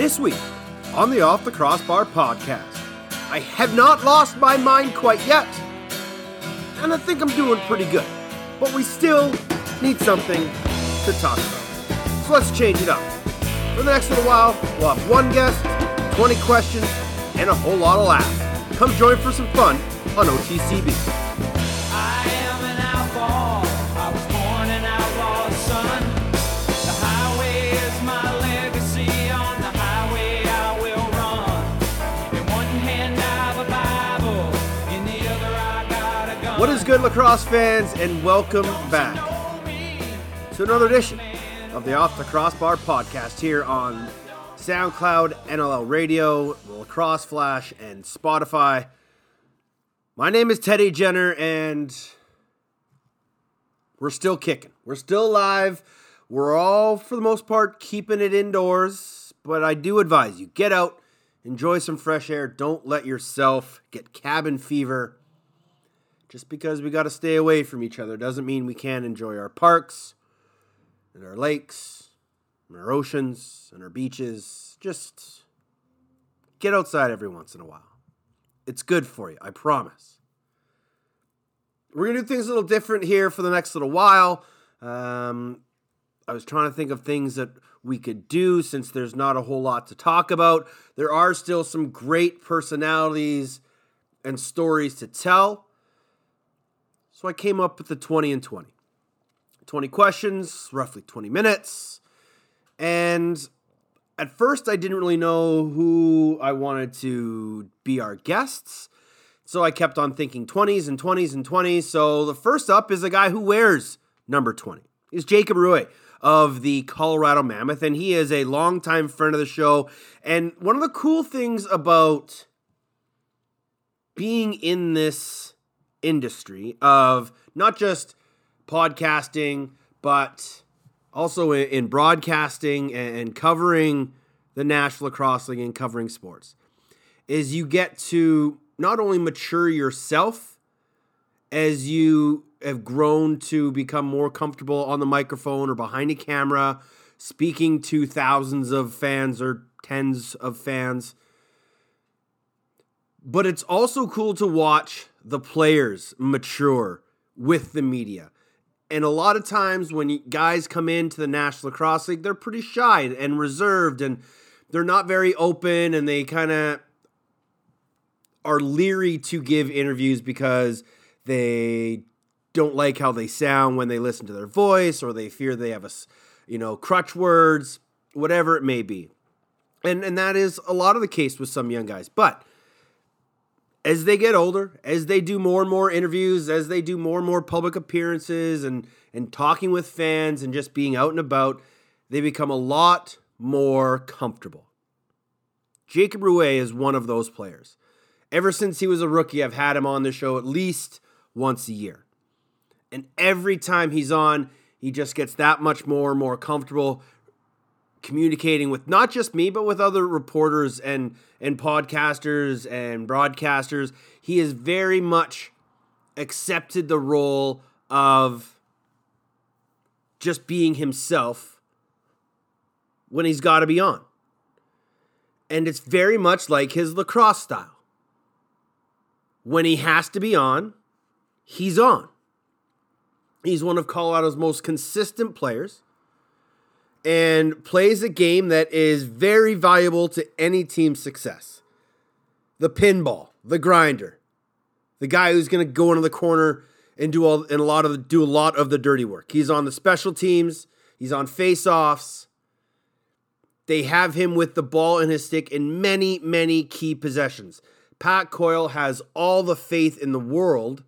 This week on the Off the Crossbar podcast, I have not lost my mind quite yet, and I think I'm doing pretty good. But we still need something to talk about. So let's change it up. For the next little while, we'll have one guest, 20 questions, and a whole lot of laughs. Come join for some fun on OTCB. Good, lacrosse fans, and welcome back to another edition of the Off the Crossbar podcast here on SoundCloud, NLL Radio, Lacrosse Flash, and Spotify. My name is Teddy Jenner, and we're still kicking. We're still alive. We're all, for the most part, keeping it indoors, but I do advise you get out, enjoy some fresh air. Don't let yourself get cabin fever. Just because we got to stay away from each other doesn't mean we can't enjoy our parks and our lakes and our oceans and our beaches. Just get outside every once in a while. It's good for you, I promise. We're going to do things a little different here for the next little while. Um, I was trying to think of things that we could do since there's not a whole lot to talk about. There are still some great personalities and stories to tell. So I came up with the 20 and 20. 20 questions, roughly 20 minutes. And at first, I didn't really know who I wanted to be our guests. So I kept on thinking 20s and 20s and 20s. So the first up is a guy who wears number 20. He's Jacob Ruest of the Colorado Mammoth, and he is a longtime friend of the show. And one of the cool things about being in this industry of not just podcasting, but also in, in broadcasting and, and covering the National Lacrosse League and covering sports, is you get to not only mature yourself as you have grown to become more comfortable on the microphone or behind a camera, speaking to thousands of fans or tens of fans. But it's also cool to watch the players mature with the media. And a lot of times when guys come into the National Lacrosse League, they're pretty shy and reserved and they're not very open and they kind of are leery to give interviews because they don't like how they sound when they listen to their voice or they fear they have a you know crutch words whatever it may be and and that is a lot of the case with some young guys but as they get older as they do more and more interviews as they do more and more public appearances and and talking with fans and just being out and about they become a lot more comfortable. Jacob Ruest is one of those players. Ever since he was a rookie i've had him on the show at least once a year. And every time he's on, he just gets that much more and more comfortable communicating with not just me, but with other reporters and, and podcasters and broadcasters. He has very much accepted the role of just being himself when he's got to be on. And it's very much like his lacrosse style. When he has to be on, he's on. He's one of Colorado's most consistent players and plays a game that is very valuable to any team's success. The pinball, the grinder, the guy who's going to go into the corner and do all and a lot of the, do a lot of the dirty work. He's on the special teams, he's on face-offs. They have him with the ball in his stick in many, many key possessions. Pat Coyle has all the faith in the world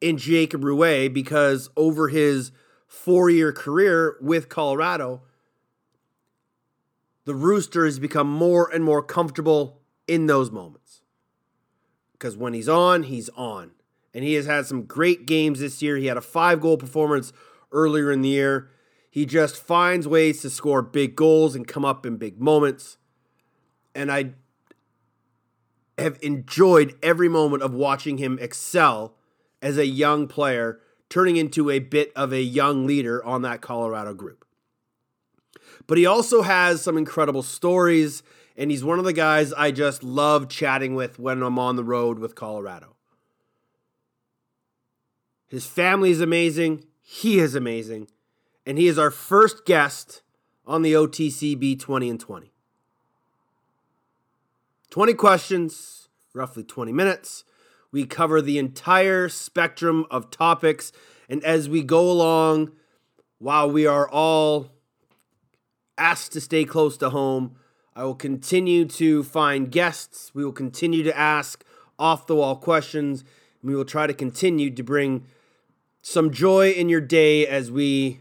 in Jacob Ruest because over his four year career with Colorado, the Rooster has become more and more comfortable in those moments. Because when he's on, he's on. And he has had some great games this year. He had a five goal performance earlier in the year. He just finds ways to score big goals and come up in big moments. And I have enjoyed every moment of watching him excel as a young player, turning into a bit of a young leader on that Colorado group. but he also has some incredible stories, and he's one of the guys I just love chatting with when I'm on the road with Colorado. His family is amazing, he is amazing, and he is our first guest on the OTCB 20 and 20. 20 questions, roughly 20 minutes. We cover the entire spectrum of topics, and as we go along, while we are all asked to stay close to home, I will continue to find guests. We will continue to ask off the wall questions. And we will try to continue to bring some joy in your day as we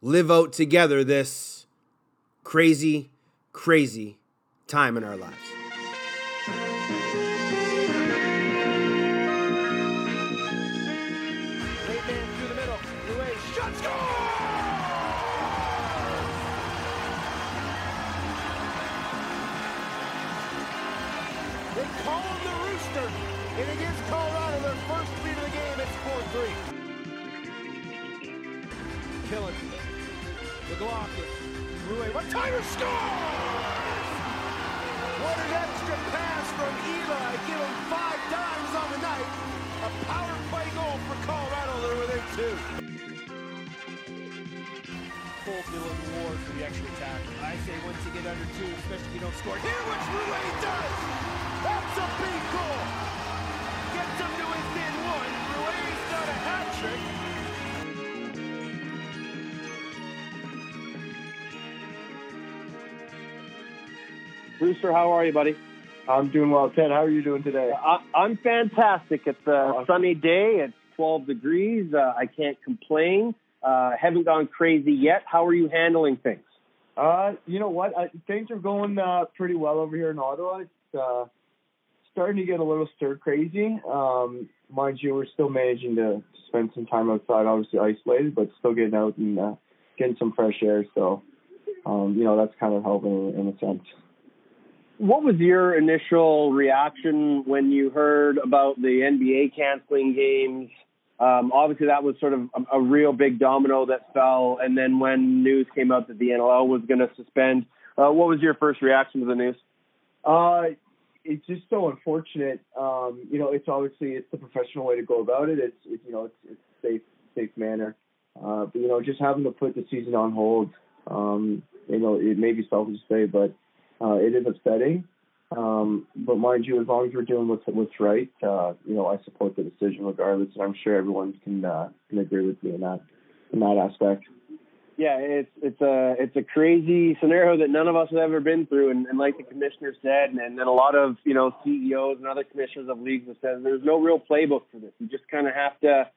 live out together this crazy, crazy time in our lives. Rui. Scores! What an extra pass from Eli. Him five dimes on the night. A power play goal for Colorado. They're within two. Full Dillon Ward for the extra attack. I say once you get under two, especially if you don't score. Here, which Rui does. Rooster, how are you, buddy? I'm doing well. Ted, how are you doing today? I, I'm fantastic. It's a Awesome. sunny day. It's 12 degrees. Uh, I can't complain. Uh, haven't gone crazy yet. How are you handling things? Uh, you know what? I, things are going uh, pretty well over here in Ottawa. It's uh, starting to get a little stir crazy. Um, mind you, we're still managing to spend some time outside, obviously isolated, but still getting out and uh, getting some fresh air. So, um, you know, that's kind of helping in a sense. What was your initial reaction when you heard about the NBA canceling games? Um, obviously, that was sort of a, a real big domino that fell. And then when news came out that the NLL was going to suspend, uh, what was your first reaction to the news? Uh, it's just so unfortunate. Um, you know, it's obviously it's the professional way to go about it. It's, it's you know, it's it's safe safe manner. Uh, but you know, just having to put the season on hold. Um, you know, it may be selfish to say, but uh, it is upsetting. Um, but mind you, as long as we're doing what's what's right, uh, you know, I support the decision regardless, and I'm sure everyone can uh, can agree with me in that in that aspect. Yeah, it's it's a it's a crazy scenario that none of us have ever been through, and, and like the commissioner said, and, and a lot of you know CEOs and other commissioners of leagues have said, there's no real playbook for this. You just kind of have to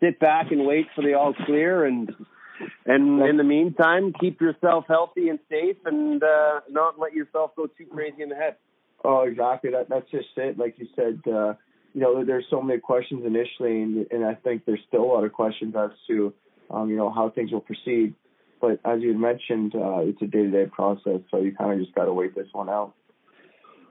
sit back and wait for the all clear, and and in the meantime, keep yourself healthy and safe, and uh, not let yourself go too crazy in the head. Oh, exactly. That that's just it. Like you said, uh, you know, there's so many questions initially, and, and I think there's still a lot of questions as to, um, you know, how things will proceed. But as you mentioned, uh, it's a day-to-day process, so you kind of just got to wait this one out.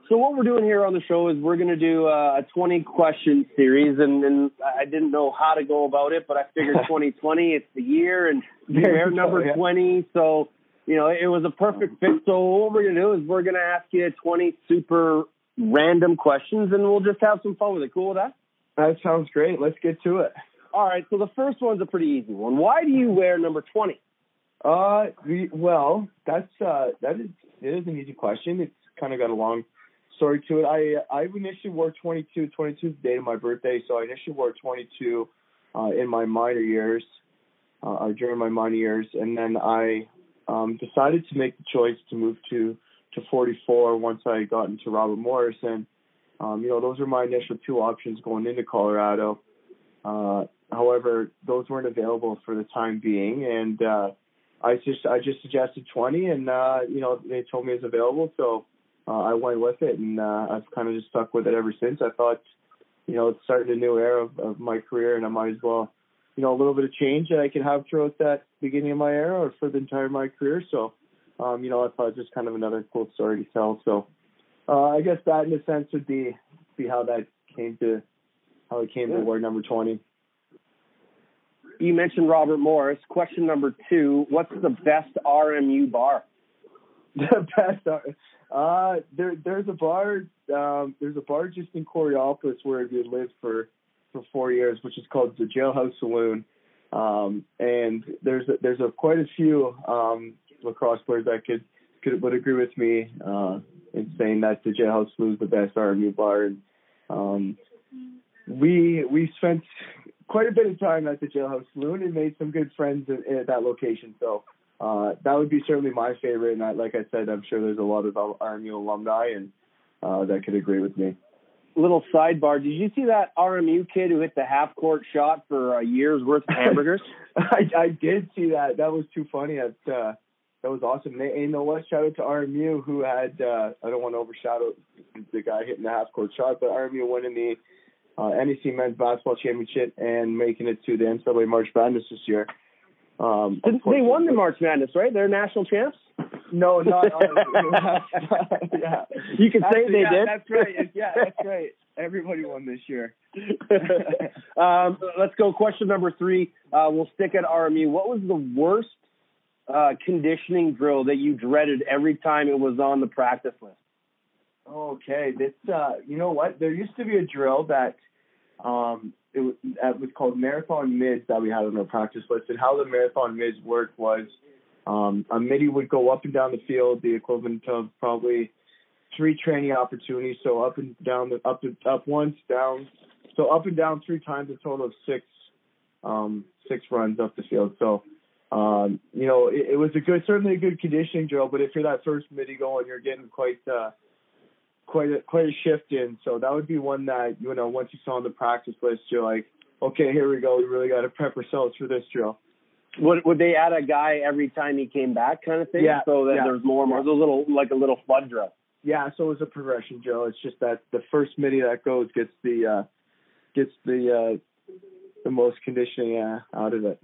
So what we're doing here on the show is we're going to do uh, a 20 question series, and, and I didn't know how to go about it, but I figured 2020, it's the year, and we're number yeah. 20, so you know it was a perfect fit. So what we're going to do is we're going to ask you 20 super random questions, and we'll just have some fun with it. Cool with that? That sounds great. Let's get to it. All right. So the first one's a pretty easy one. Why do you wear number 20? Uh, well, that's uh, that is it is an easy question. It's kind of got a long story to it. I I initially wore 22. 22 is the date of my birthday, so I initially wore 22 uh, in my minor years, uh, during my minor years, and then I um, decided to make the choice to move to to 44 once I got into Robert Morris, and um, you know those were my initial two options going into Colorado. Uh, however, those weren't available for the time being, and uh, I just I just suggested 20, and uh, you know they told me it's available, so uh, I went with it, and uh, I've kind of just stuck with it ever since. I thought, you know, it's starting a new era of, of my career, and I might as well, you know, a little bit of change that I can have throughout that beginning of my era or for the entire of my career. So, um, you know, I thought it was just kind of another cool story to tell. So, uh, I guess that in a sense would be be how that came to how it came to Yeah. wear number 20. You mentioned Robert Morris. Question number two: What's the best RMU bar? the best are, uh there there's a bar um there's a bar just in Coraopolis where we lived for for four years which is called the Jailhouse Saloon. Um and there's a, there's a quite a few um lacrosse players that could could would agree with me uh in saying that the Jailhouse Saloon is the best RMU bar. And um we we spent quite a bit of time at the Jailhouse Saloon and made some good friends at, at that location. So uh, that would be certainly my favorite. And I, like I said, I'm sure there's a lot of RMU alumni and uh, that could agree with me. Little sidebar: Did you see that RMU kid who hit the half court shot for a year's worth of hamburgers? I, I did see that. That was too funny. That uh, that was awesome. And you know what? Shout out to RMU who had. Uh, I don't want to overshadow the guy hitting the half court shot, but RMU winning the uh, NEC Men's Basketball Championship and making it to the NCAA March Madness this year. Um, they won the March Madness, right? They're national champs. No, not yeah. You can say they yeah, did. That's right. Yeah, that's right. Everybody won this year. um, let's go. Question number three. Uh, we'll stick at RMU. What was the worst uh, conditioning drill that you dreaded every time it was on the practice list? Okay, this uh, you know what? There used to be a drill that um, it was, that was called marathon mids that we had on our practice list, and how the marathon mids worked was um, a midi would go up and down the field, the equivalent of probably three training opportunities. So up and down, the, up and up once, down, so up and down three times, a total of six, um, six runs up the field. So. Um, you know, it, it was a good, certainly a good conditioning drill, but if you're that first midi going, you're getting quite, uh, quite a quite a shift in. So that would be one that you know once you saw on the practice list, you're like, okay, here we go. We really got to prep ourselves for this drill. Would would they add a guy every time he came back, kind of thing? Yeah, So that yeah. there's more and more. It was a little like a little flood drill. Yeah, so it's a progression drill. It's just that the first midi that goes gets the uh, gets the uh, the most conditioning uh, out of it.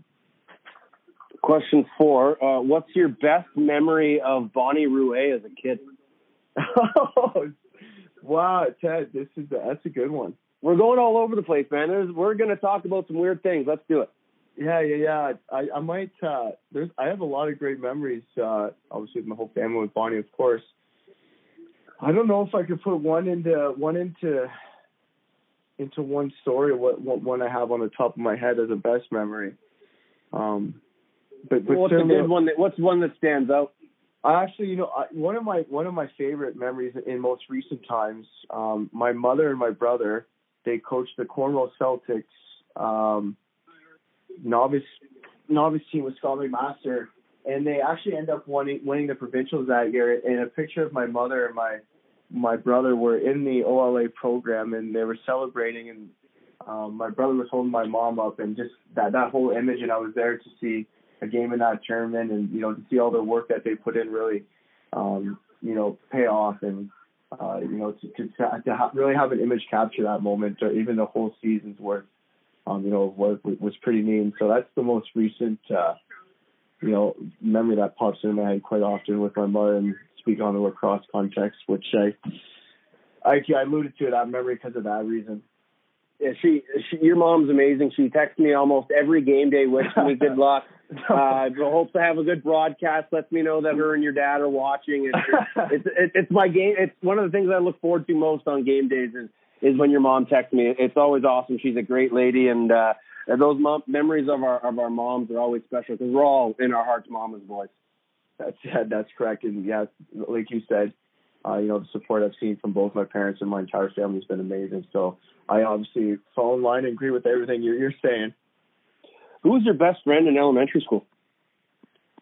Question four. Uh, what's your best memory of Bonnie Ruest as a kid? wow, Ted, this is a, that's a good one. We're going all over the place, man. There's, we're going to talk about some weird things. Let's do it. Yeah, yeah, yeah. I, I might. Uh, there's. I have a lot of great memories. Uh, obviously, with my whole family, with Bonnie, of course. I don't know if I could put one into one into into one story. What, what one I have on the top of my head as a best memory. Um, but but what's a good one? That, what's one that stands out? I actually, you know, I, one of my one of my favorite memories in most recent times. Um, my mother and my brother, they coached the Cornwall Celtics um, novice novice team with Scholarly Master, and they actually end up winning winning the provincials that year. And a picture of my mother and my my brother were in the OLA program, and they were celebrating, and um, my brother was holding my mom up, and just that that whole image, and I was there to see a game in that tournament and you know to see all the work that they put in really um you know pay off and uh you know to to to ha- really have an image capture that moment or even the whole season's worth um you know work was, pretty neat so that's the most recent uh you know memory that pops in my head quite often with my mother and speak on the lacrosse context which I I, I alluded to that memory because of that reason Yeah, she, she, your mom's amazing. She texts me almost every game day, wishing me good luck. Uh, hopes to have a good broadcast. Lets me know that her and your dad are watching. It's it, it's my game. It's one of the things I look forward to most on game days is is when your mom texts me. It's always awesome. She's a great lady, and uh, those mom, memories of our of our moms are always special because we're all in our hearts mama's boys. That's yeah, that's correct. And yeah, like you said, uh, you know, the support I've seen from both my parents and my entire family has been amazing. So I obviously fall in line and agree with everything you're, you're saying. Who was your best friend in elementary school?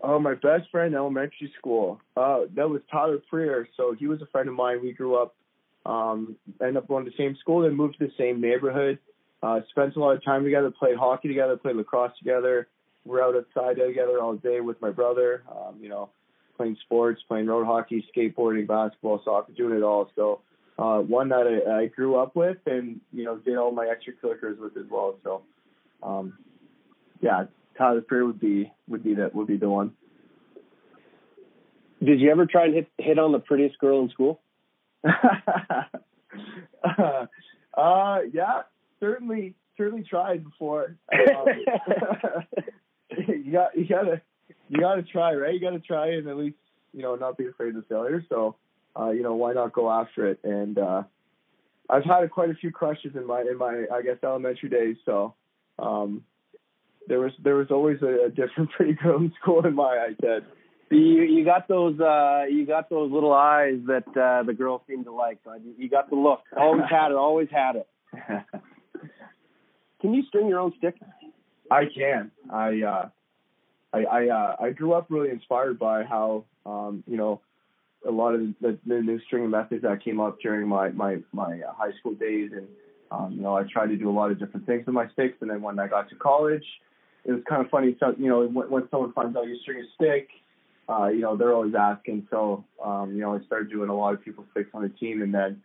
Oh, my best friend in elementary school. Uh, that was Tyler Freer. So he was a friend of mine. We grew up, um, ended up going to the same school, then moved to the same neighborhood. Uh, spent a lot of time together, played hockey together, played lacrosse together. We're out outside together all day with my brother. Um, you know, playing sports, playing road hockey, skateboarding, basketball, soccer, doing it all. So uh, one that I, I grew up with, and you know, did all my extracurriculars with as well. So, um, yeah, Tyler Freer would be would be that would be the one. Did you ever try and hit hit on the prettiest girl in school? uh, yeah, certainly, certainly tried before. Um, you got you gotta you gotta try, right? You gotta try and at least you know not be afraid of failure. So uh, you know why not go after it? And uh, I've had quite a few crushes in my in my I guess elementary days. So um, there was there was always a, a different pretty girl in school in my eyes. That You you got those uh you got those little eyes that uh the girls seem to like. bud. You- You got the look. Always had it. Always had it. Can you string your own stick? I can. I uh, I I, uh, I grew up really inspired by how um, you know a lot of the, the new stringing methods that came up during my my my uh, high school days, and um, you know I tried to do a lot of different things with my sticks. And then when I got to college, it was kind of funny. So you know when, when someone finds out you string a stick, uh, you know they're always asking. So um, you know I started doing a lot of people's sticks on the team, and then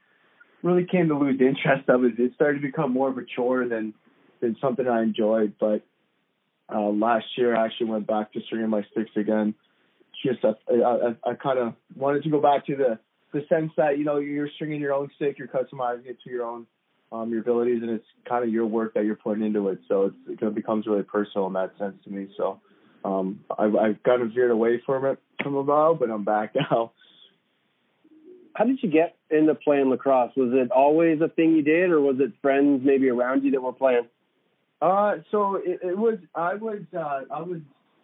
really came to lose interest of it. It started to become more of a chore than than something I enjoyed. But uh, last year, I actually went back to stringing my sticks again. Just uh, I, I, I kind of wanted to go back to the the sense that you know you're stringing your own stick, you're customizing it to your own um, your abilities, and it's kind of your work that you're putting into it. So it's, it becomes really personal in that sense to me. So um, I've, I've kind of veered away from it from a while, but I'm back now. How did you get into playing lacrosse? Was it always a thing you did, or was it friends maybe around you that were playing? Uh, so it, it was I was uh, I was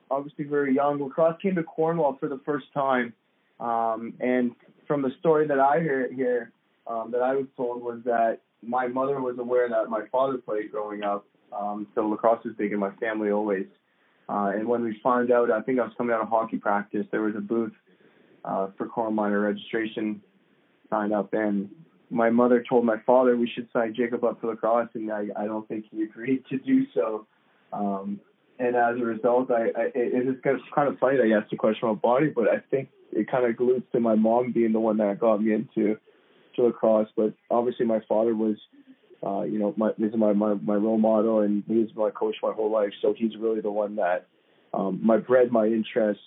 obviously very young. Lacrosse came to Cornwall for the first time, um, and from the story that I hear here, um, that I was told was that my mother was aware that my father played growing up. Um, so lacrosse was big in my family always. Uh, and when we found out, I think I was coming out of hockey practice. There was a booth uh, for Cornwall minor registration sign up, and my mother told my father we should sign Jacob up for lacrosse, and I, I don't think he agreed to do so. Um, and as a result, I, I it, it's kind of, kind of funny that you asked the question about body, but I think it kind of glues to my mom being the one that got me into to lacrosse. But obviously, my father was, uh, you know, my this is my, my my role model, and he was my coach my whole life. So he's really the one that um, my bred my interests.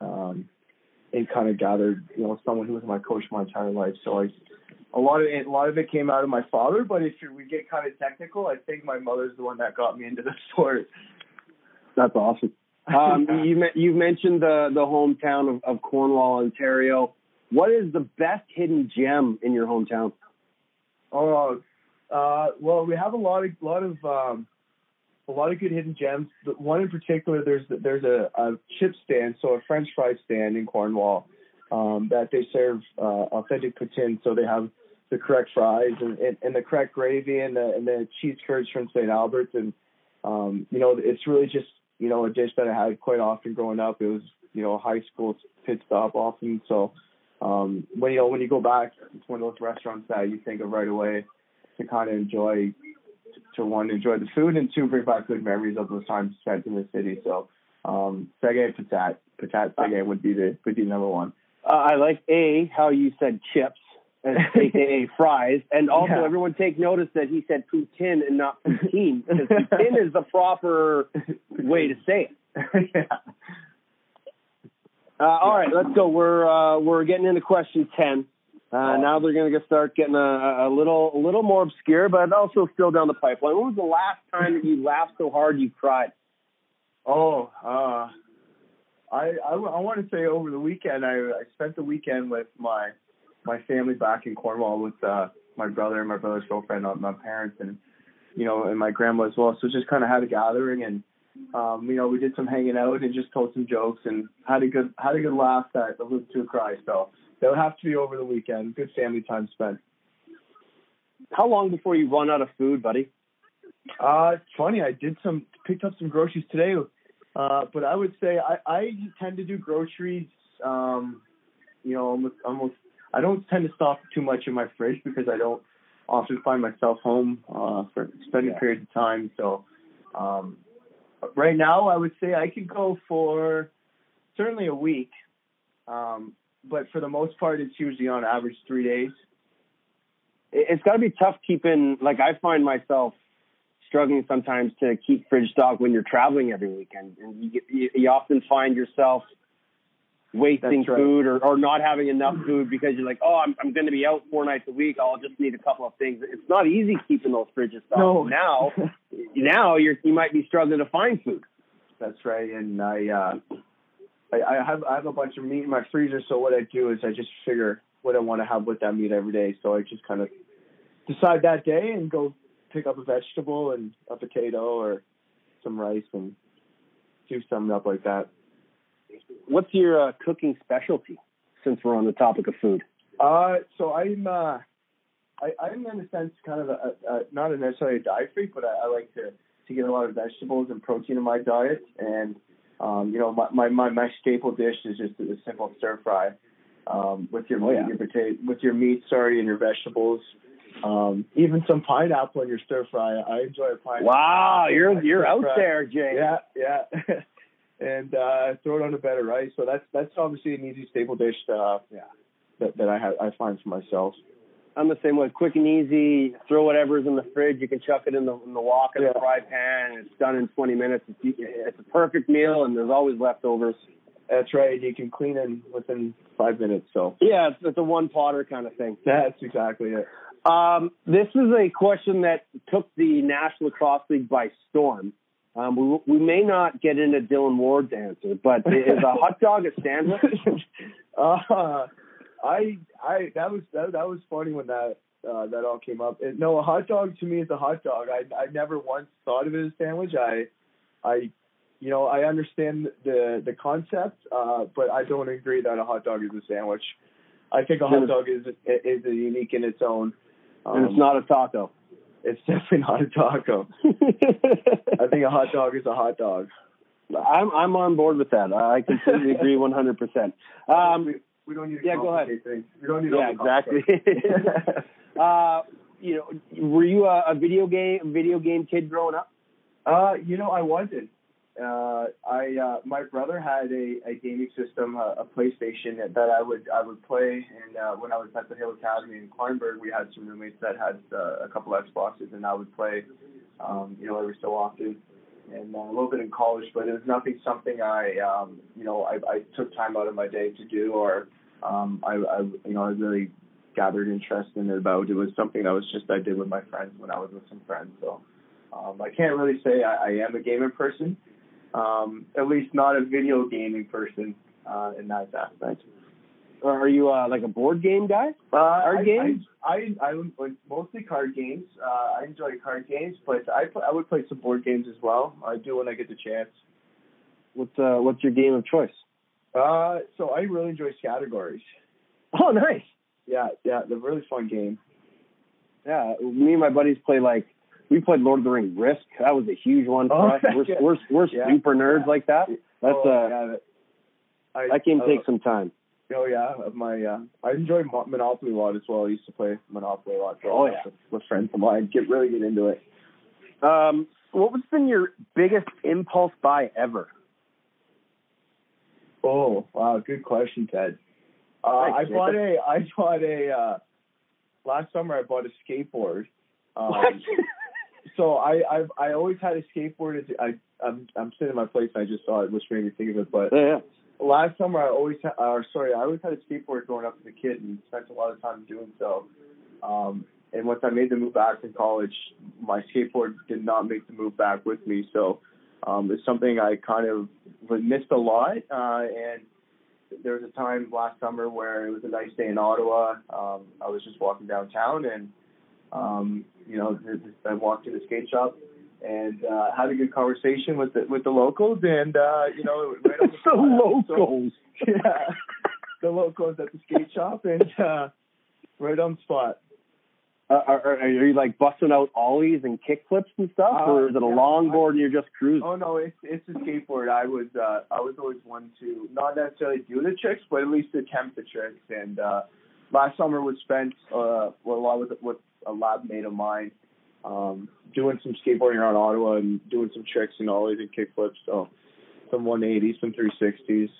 Um, and kind of gathered, you know, someone who was my coach my entire life. So I a lot of it, a lot of it came out of my father, but if we get kind of technical, I think my mother's the one that got me into the sport. That's awesome. Um, you you've mentioned the the hometown of, of Cornwall, Ontario. What is the best hidden gem in your hometown? Oh, uh, well, we have a lot of lot of um, a lot of good hidden gems. The one in particular, there's there's a, a chip stand, so a French fry stand in Cornwall um, that they serve uh, authentic poutine. So they have the correct fries and, and, and the correct gravy and the and the cheese curds from St. Albert's, and um, you know it's really just you know a dish that I had quite often growing up. It was you know high school pit stop often, so. Um, when you know when you go back, it's one of those restaurants that you think of right away to kind of enjoy, to one enjoy the food and two bring back good memories of those times spent in the city. So, um, Sege Patat, Patat Sege would be the would be number one. Uh, I like a how you said chips, and aka fries, and also Yeah. everyone take notice that he said poutine and not poutine because poutine is the proper way to say it. yeah. Uh, all right, let's go. We're uh, we're getting into question ten. Uh, now they're going to start getting a, a little a little more obscure, but also still down the pipeline. When was the last time that you laughed so hard you cried? Oh, uh, I I, I want to say over the weekend I, I spent the weekend with my my family back in Cornwall with uh, my brother and my brother's girlfriend, uh, my parents, and you know, and my grandma as well. So just kind of had a gathering and um, you know, we did some hanging out and just told some jokes and had a good had a good laugh that alluded to a cry. So would have to be over the weekend. Good family time spent. How long before you run out of food, buddy? Uh, it's funny. I did some picked up some groceries today, uh, but I would say I, I tend to do groceries. Um, you know, almost almost. I don't tend to stock too much in my fridge because I don't often find myself home uh, for extended Yeah. periods of time. So, um, right now, I would say I could go for certainly a week, um, but for the most part, it's usually on average three days. It- It's got to be tough keeping. Like I find myself struggling sometimes to keep fridge stock when you're traveling every weekend, and you, get, you, you often find yourself wasting right. food or, or not having enough food because you're like, oh, I'm, I'm going to be out four nights a week. I'll just need a couple of things. It's not easy keeping those fridges stocked. No. Now now you're you might be struggling to find food. That's right, and I, uh, I I have I have a bunch of meat in my freezer. So what I do is I just figure what I want to have with that meat every day. So I just kind of decide that day and go pick up a vegetable and a potato or some rice and do something up like that. What's your uh, cooking specialty? Since we're on the topic of food, Uh, so I'm uh, I, I'm in a sense kind of a, a, not necessarily a diet freak, but I, I like to to get a lot of vegetables and protein in my diet. And um, you know, my, my my my staple dish is just a simple stir fry um, with your Oh, yeah. your potato with your meat, sorry, and your vegetables. Um, even some pineapple in your stir fry. I enjoy a pineapple. wow, you're you're out fry. there, Jay. Yeah, yeah. and uh, throw it on a bed of rice. So that's that's obviously an easy staple dish. Uh, yeah, that that I have I find for myself. I'm the same way. Quick and easy. Throw whatever's in the fridge. You can chuck it in the in the wok in Yeah. the fry pan. It's done in 20 minutes. It's, it's a perfect meal, and there's always leftovers. That's right. You can clean in within five minutes. So Yeah, it's, it's a one potter kind of thing. that's exactly it. Um, this is a question that took the National Lacrosse League by storm. Um, we, we may not get into Dillon Ward's answer, but is a hot dog a sandwich? uh, I I that was that, that was funny when that uh, that all came up. It, no, a hot dog to me is a hot dog. I I never once thought of it as a sandwich. I I you know I understand the the concept, uh, but I don't agree that a hot dog is a sandwich. I think a hot dog is is a unique in its own. and Um, it's not a taco. It's definitely not a taco. I think a hot dog is a hot dog. I'm I'm on board with that. I completely agree 100. percent Um, we, don't need to yeah, go ahead. things. We don't need yeah, exactly. uh, you know, were you a, a video game video game kid growing up? Uh, you know, I wasn't. Uh, I uh, my brother had a, a gaming system, a, a PlayStation that, that I would I would play, and uh, when I was at the Hill Academy in Kleinburg, we had some roommates that had uh, a couple Xboxes, and I would play, um, you know, every so often, and uh, a little bit in college, but it was nothing something I, um, you know, I, I took time out of my day to do, or um, I, I, you know, I really gathered interest in it about. It was something that was just I did with my friends when I was with some friends, so. Um, I can't really say I, I am a gamer person, um, at least not a video gaming person uh, in that aspect. Or are you uh, like a board game guy? Uh, Card I, games? I, I, I would- mostly card games. Uh, I enjoy card games, but I I would play some board games as well. I do when I get the chance. What's uh, what's your game of choice? Uh, so I really enjoy categories. Oh, nice. Yeah, yeah, they're really fun game. Yeah, me and my buddies play like we played Lord of the Rings Risk. That was a huge one for Oh, us. We're yeah. we're, we're Yeah. super nerds like that. That's oh, uh, yeah, that, I, that game uh, takes some time. Oh yeah, my uh, I enjoy Monopoly a lot as well. I used to play Monopoly a lot. Oh, yeah. with, with friends of mine. Get really get into it. Um, what was been your biggest impulse buy ever? Oh wow, good question, Ted. Uh, I bought a I bought a uh, last summer. I bought a skateboard. Um, so I I've, I always had a skateboard. I I'm I'm sitting in my place and I just saw it, which made me think of it. But Yeah, last summer I always ha- or sorry I always had a skateboard growing up as a kid and spent a lot of time doing so. Um, and once I made the move back from college, my skateboard did not make the move back with me. So um, it's something I kind of missed a lot. Uh, and there was a time last summer where it was a nice day in Ottawa. Um, I was just walking downtown and um, you know I walked to the skate shop and uh, had a good conversation with the with the locals and uh, you know right the so spot. So- locals. yeah, the locals at the skate shop and uh, right on the spot. Uh, are, are, are you like busting out ollies and kick flips and stuff, Uh, or is it a yeah, longboard and you're just cruising? Oh no, it's it's a skateboard. I was uh, I was always one to not necessarily do the tricks, but at least attempt the tricks. And uh, last summer was spent uh, well, a lot with with a lab mate of mine, um, doing some skateboarding around Ottawa and doing some tricks and ollies and kick flips. So some 180s, some 360s.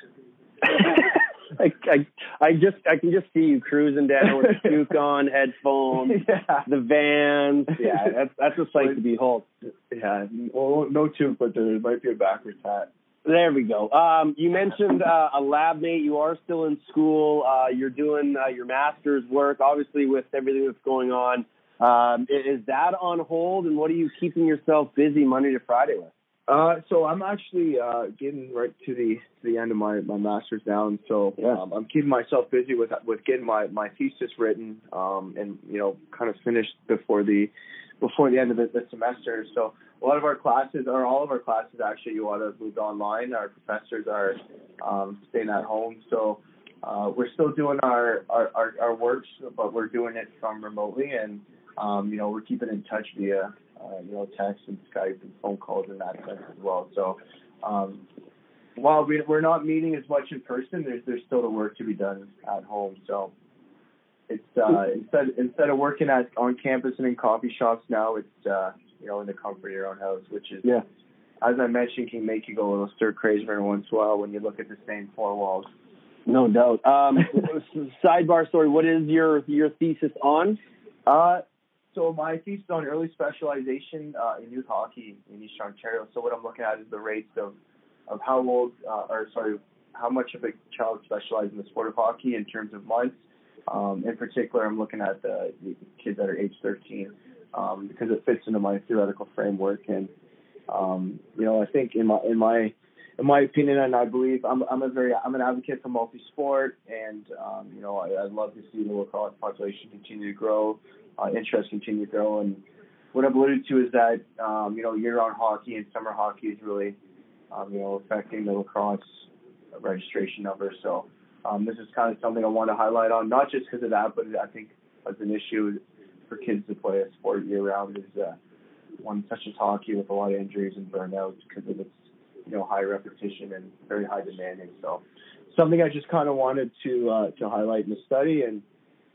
I, I, I just, I can just see you cruising down with the Duke on, headphones, yeah, the vans. Yeah, that's that's a sight to behold. yeah. Well, no tube, but there might be a backwards hat. There we go. Um, you mentioned uh, a lab mate. You are still in school. Uh, you're doing uh, your master's work. Obviously, with everything that's going on Um, is that on hold, and what are you keeping yourself busy Monday to Friday with? Uh, so I'm actually uh, getting right to the to the end of my, my master's now, and so Yeah. um, I'm keeping myself busy with with getting my, my thesis written, um, and you know, kind of finished before the before the end of the, the semester. So a lot of our classes, or all of our classes, actually, you want to move online. Our professors are um, staying at home, so uh, we're still doing our, our, our, our works, but we're doing it from remotely, and um, you know, we're keeping in touch via uh, you know, text and Skype and phone calls in that sense as well. So, um, while we, we're not meeting as much in person, there's there's still the work to be done at home. So, it's uh, instead instead of working at on campus and in coffee shops now, it's uh, you know in the comfort of your own house, which is Yeah. as I mentioned, can make you go a little stir crazy every once in a while when you look at the same four walls. No doubt. Um, sidebar story. What is your your thesis on? Uh, so my thesis on early specialization uh, in youth hockey in Eastern Ontario. So what I'm looking at is the rates of of how old, uh, or sorry, how much of a child specializes in the sport of hockey in terms of months. Um, in particular, I'm looking at the, the kids that are age 13 um, because it fits into my theoretical framework. And um, you know, I think in my in my in my opinion, and I believe I'm I'm a very I'm an advocate for multi-sport, and um, you know, I, I'd love to see the lacrosse population continue to grow, uh, interest continue to grow, and what I've alluded to is that um, you know, year-round hockey and summer hockey is really um, you know affecting the lacrosse registration numbers. So um, this is kind of something I want to highlight on, not just because of that, but I think as an issue for kids to play a sport year-round is uh, one such as hockey with a lot of injuries and burnouts because of its you know high repetition and very high demanding. So something I just kind of wanted to uh, to highlight in the study and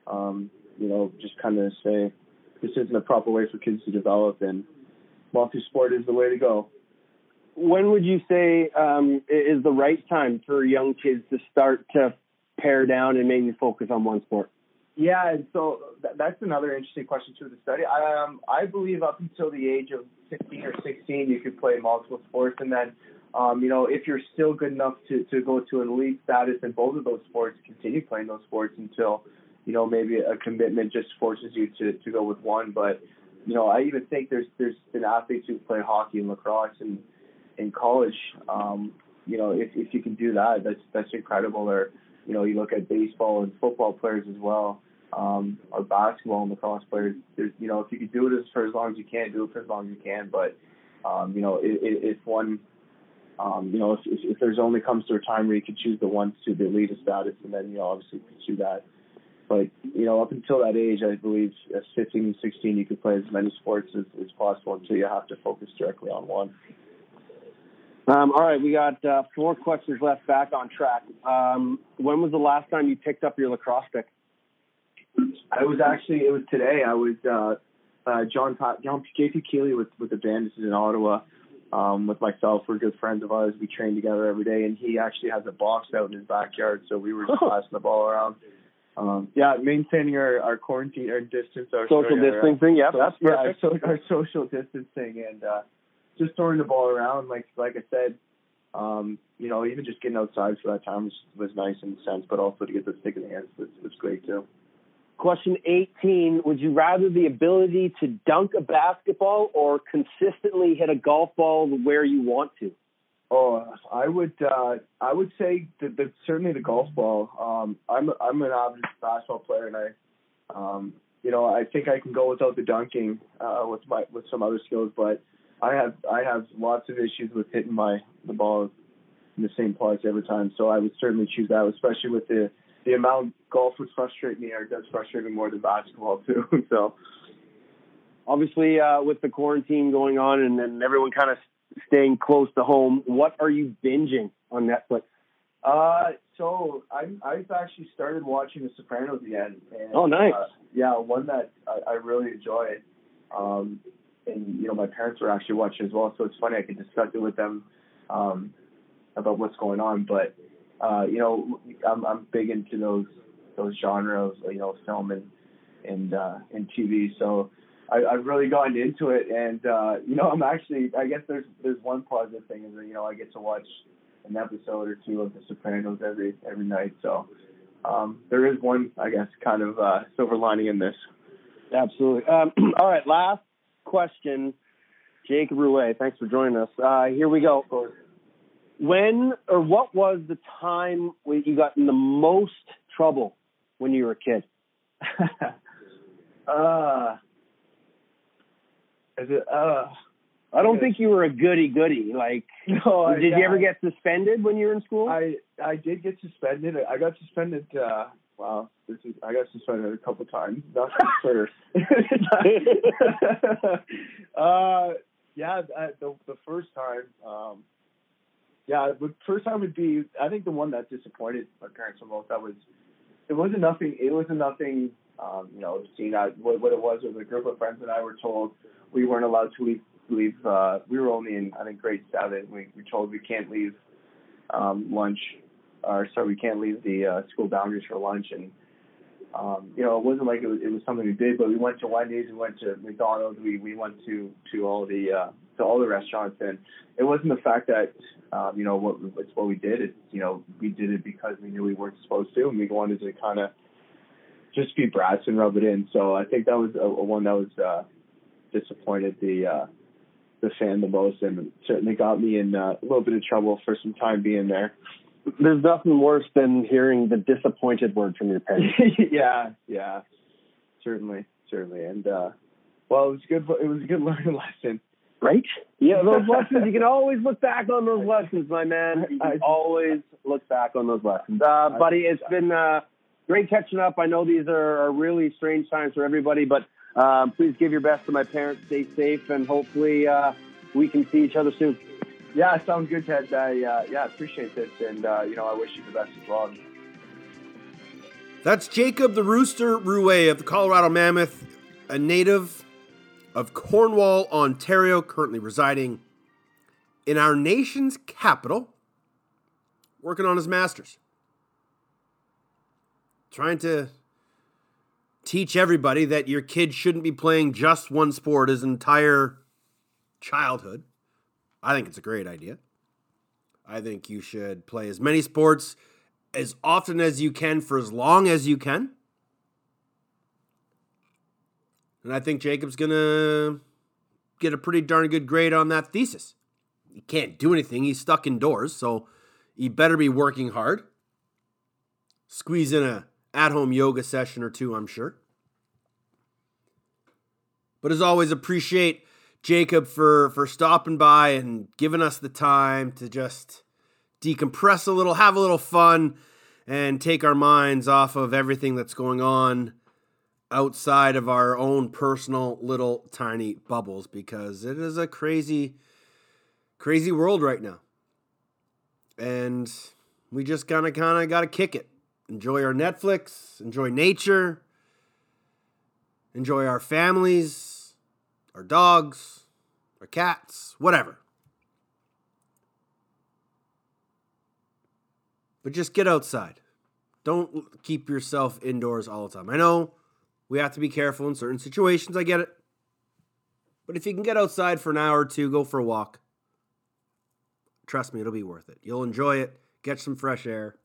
um, you know just kind of say this isn't a proper way for kids to develop and multi-sport is the way to go. When would you say um, is the right time for young kids to start to pare down and maybe focus on one sport? Yeah, and so th- that's another interesting question too. The study, I, um, I believe up until the age of 15 or 16, you could play multiple sports, and then, um, you know, if you're still good enough to to go to an elite status in both of those sports, continue playing those sports until, you know, maybe a commitment just forces you to to go with one. But, you know, I even think there's there's been athletes who play hockey and lacrosse and in college. Um, you know, if if you can do that, that's that's incredible. Or you know, you look at baseball and football players as well, um, or basketball and lacrosse players. There's, you know, if you could do it as for as long as you can, do it for as long as you can. But, um, you know, if, if one, um, you know, if, if, if there's only comes to a time where you can choose the one to the elite status, and then you know, obviously pursue that. But you know, up until that age, I believe at 15 and 16, you could play as many sports as, as possible until you have to focus directly on one. Um, all right, we got uh, four questions left back on track. Um, when was the last time you picked up your lacrosse stick? I was actually it was today. I was uh, uh, John Pa- John JP Keeley with with the Bandits in Ottawa. Um, with myself, we're good friends of ours. We train together every day, and he actually has a box out in his backyard. So we were just Oh. passing the ball around. Um, yeah, maintaining our, our quarantine, our distance, our Social our, uh, distancing. Yeah, so- that's yeah, perfect. so our social distancing and uh, just throwing the ball around. Like like I said, um, you know, even just getting outside for that time was, was nice in a sense, but also to get the stick in the hands was, was great too. Question 18 Would you rather the ability to dunk a basketball or consistently hit a golf ball where you want to? Oh, I would uh, I would say that, that certainly the golf ball. Um, I'm I'm an average basketball player, and I, um, you know, I think I can go without the dunking uh, with my with some other skills, but I have I have lots of issues with hitting my the ball in the same place every time. So I would certainly choose that, especially with the the amount golf would frustrate me, or does frustrate me more than basketball too. so. Obviously, uh, with the quarantine going on and, and everyone kind of staying close to home, what are you binging on Netflix? Uh, so I I've actually started watching The Sopranos again. And, Oh, nice. Uh, yeah, one that I, I really enjoy. Um, and you know, my parents were actually watching as well, so it's funny I could discuss it with them um, about what's going on. But uh, you know, I'm I'm big into those those genre of you know film and and uh, and TV. So I, I've really gotten into it, and uh, you know, I'm actually I guess there's there's one positive thing is that you know I get to watch an episode or two of The Sopranos every every night. So um, there is one, I guess, kind of uh, silver lining in this. Absolutely. Um, all right, last question. Jacob Ruest, thanks for joining us. Uh, here we go. When or what was the time when you got in the most trouble when you were a kid? uh, is it, uh, I don't think you were a goody goody. Like, no, I- did you ever get suspended when you were in school? I I did get suspended. I got suspended. Uh, wow, this is I got suspended a couple times. Nothing for. uh, yeah, the the first time. Um, yeah, the first time would be. I think the one that disappointed my parents the most. That was. It wasn't nothing. It wasn't nothing. Um, you know, seeing out what, what it was was a group of friends and I were told we weren't allowed to leave. Leave. Uh, we were only in I think grade seven. We we told we can't leave um, lunch, or sorry, we can't leave the uh, school boundaries for lunch. And um, you know, it wasn't like it was, it was something we did, but we went to Wendy's, we went to McDonald's, we we went to to all the uh, to all the restaurants, and it wasn't the fact that um, you know what it's what we did. It's you know we did it because we knew we weren't supposed to, and we wanted to kind of just be brats and rub it in. So I think that was a, a one that was uh, disappointed the. Uh, the fan the most, and certainly got me in uh, a little bit of trouble for some time being there. There's nothing worse than hearing the disappointed word from your parents. yeah, yeah, certainly, certainly, and uh, well, it was good. It was a good learning lesson. Right? Yeah, those lessons, you can always look back on those lessons, my man. You can always look back on those lessons. Uh, buddy, it's been uh, great catching up. I know these are, are really strange times for everybody, but um, please give your best to my parents. Stay safe, and hopefully uh, we can see each other soon. Yeah, sounds good, Ted. I uh, yeah appreciate this, and uh, you know I wish you the best as well. That's Jacob the Rooster Ruest of the Colorado Mammoth, a native of Cornwall, Ontario, currently residing in our nation's capital, working on his master's. Trying to teach everybody that your kid shouldn't be playing just one sport his entire childhood. I think it's a great idea. I think you should play as many sports as often as you can for as long as you can. And I think Jacob's going to get a pretty darn good grade on that thesis. He can't do anything, he's stuck indoors, so he better be working hard. Squeeze in a at-home yoga session or two, I'm sure. But as always, appreciate Jacob for for stopping by and giving us the time to just decompress a little, have a little fun, and take our minds off of everything that's going on outside of our own personal little tiny bubbles because it is a crazy, crazy world right now. And we just kind of, kind of got to kick it. Enjoy our Netflix, enjoy nature, enjoy our families, our dogs, our cats, whatever. But just get outside. Don't keep yourself indoors all the time. I know we have to be careful in certain situations. I get it. But if you can get outside for an hour or two, go for a walk. Trust me, it'll be worth it. You'll enjoy it, get some fresh air,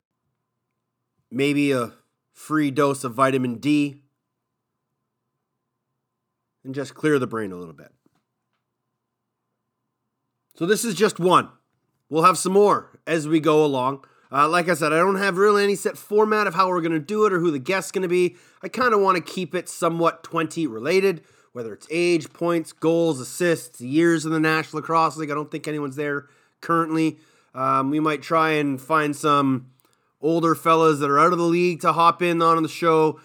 maybe a free dose of vitamin D, and just clear the brain a little bit. So, this is just one. We'll have some more as we go along. Uh, like I said, I don't have really any set format of how we're going to do it or who the guest's going to be. I kind of want to keep it somewhat 20 related, whether it's age, points, goals, assists, years in the National Lacrosse League. I don't think anyone's there currently. Um, we might try and find some older fellas that are out of the league to hop in on the show.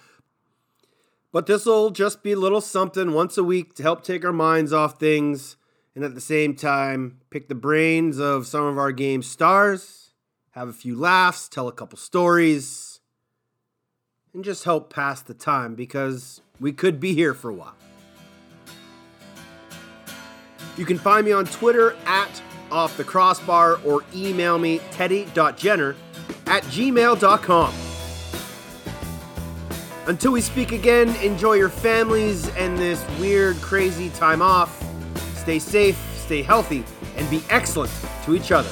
But this will just be a little something once a week to help take our minds off things and at the same time pick the brains of some of our game stars, have a few laughs, tell a couple stories, and just help pass the time because we could be here for a while. You can find me on Twitter at off the crossbar or email me teddy.jenner at gmail.com. Until we speak again, enjoy your families and this weird, crazy time off. Stay safe, stay healthy, and be excellent to each other.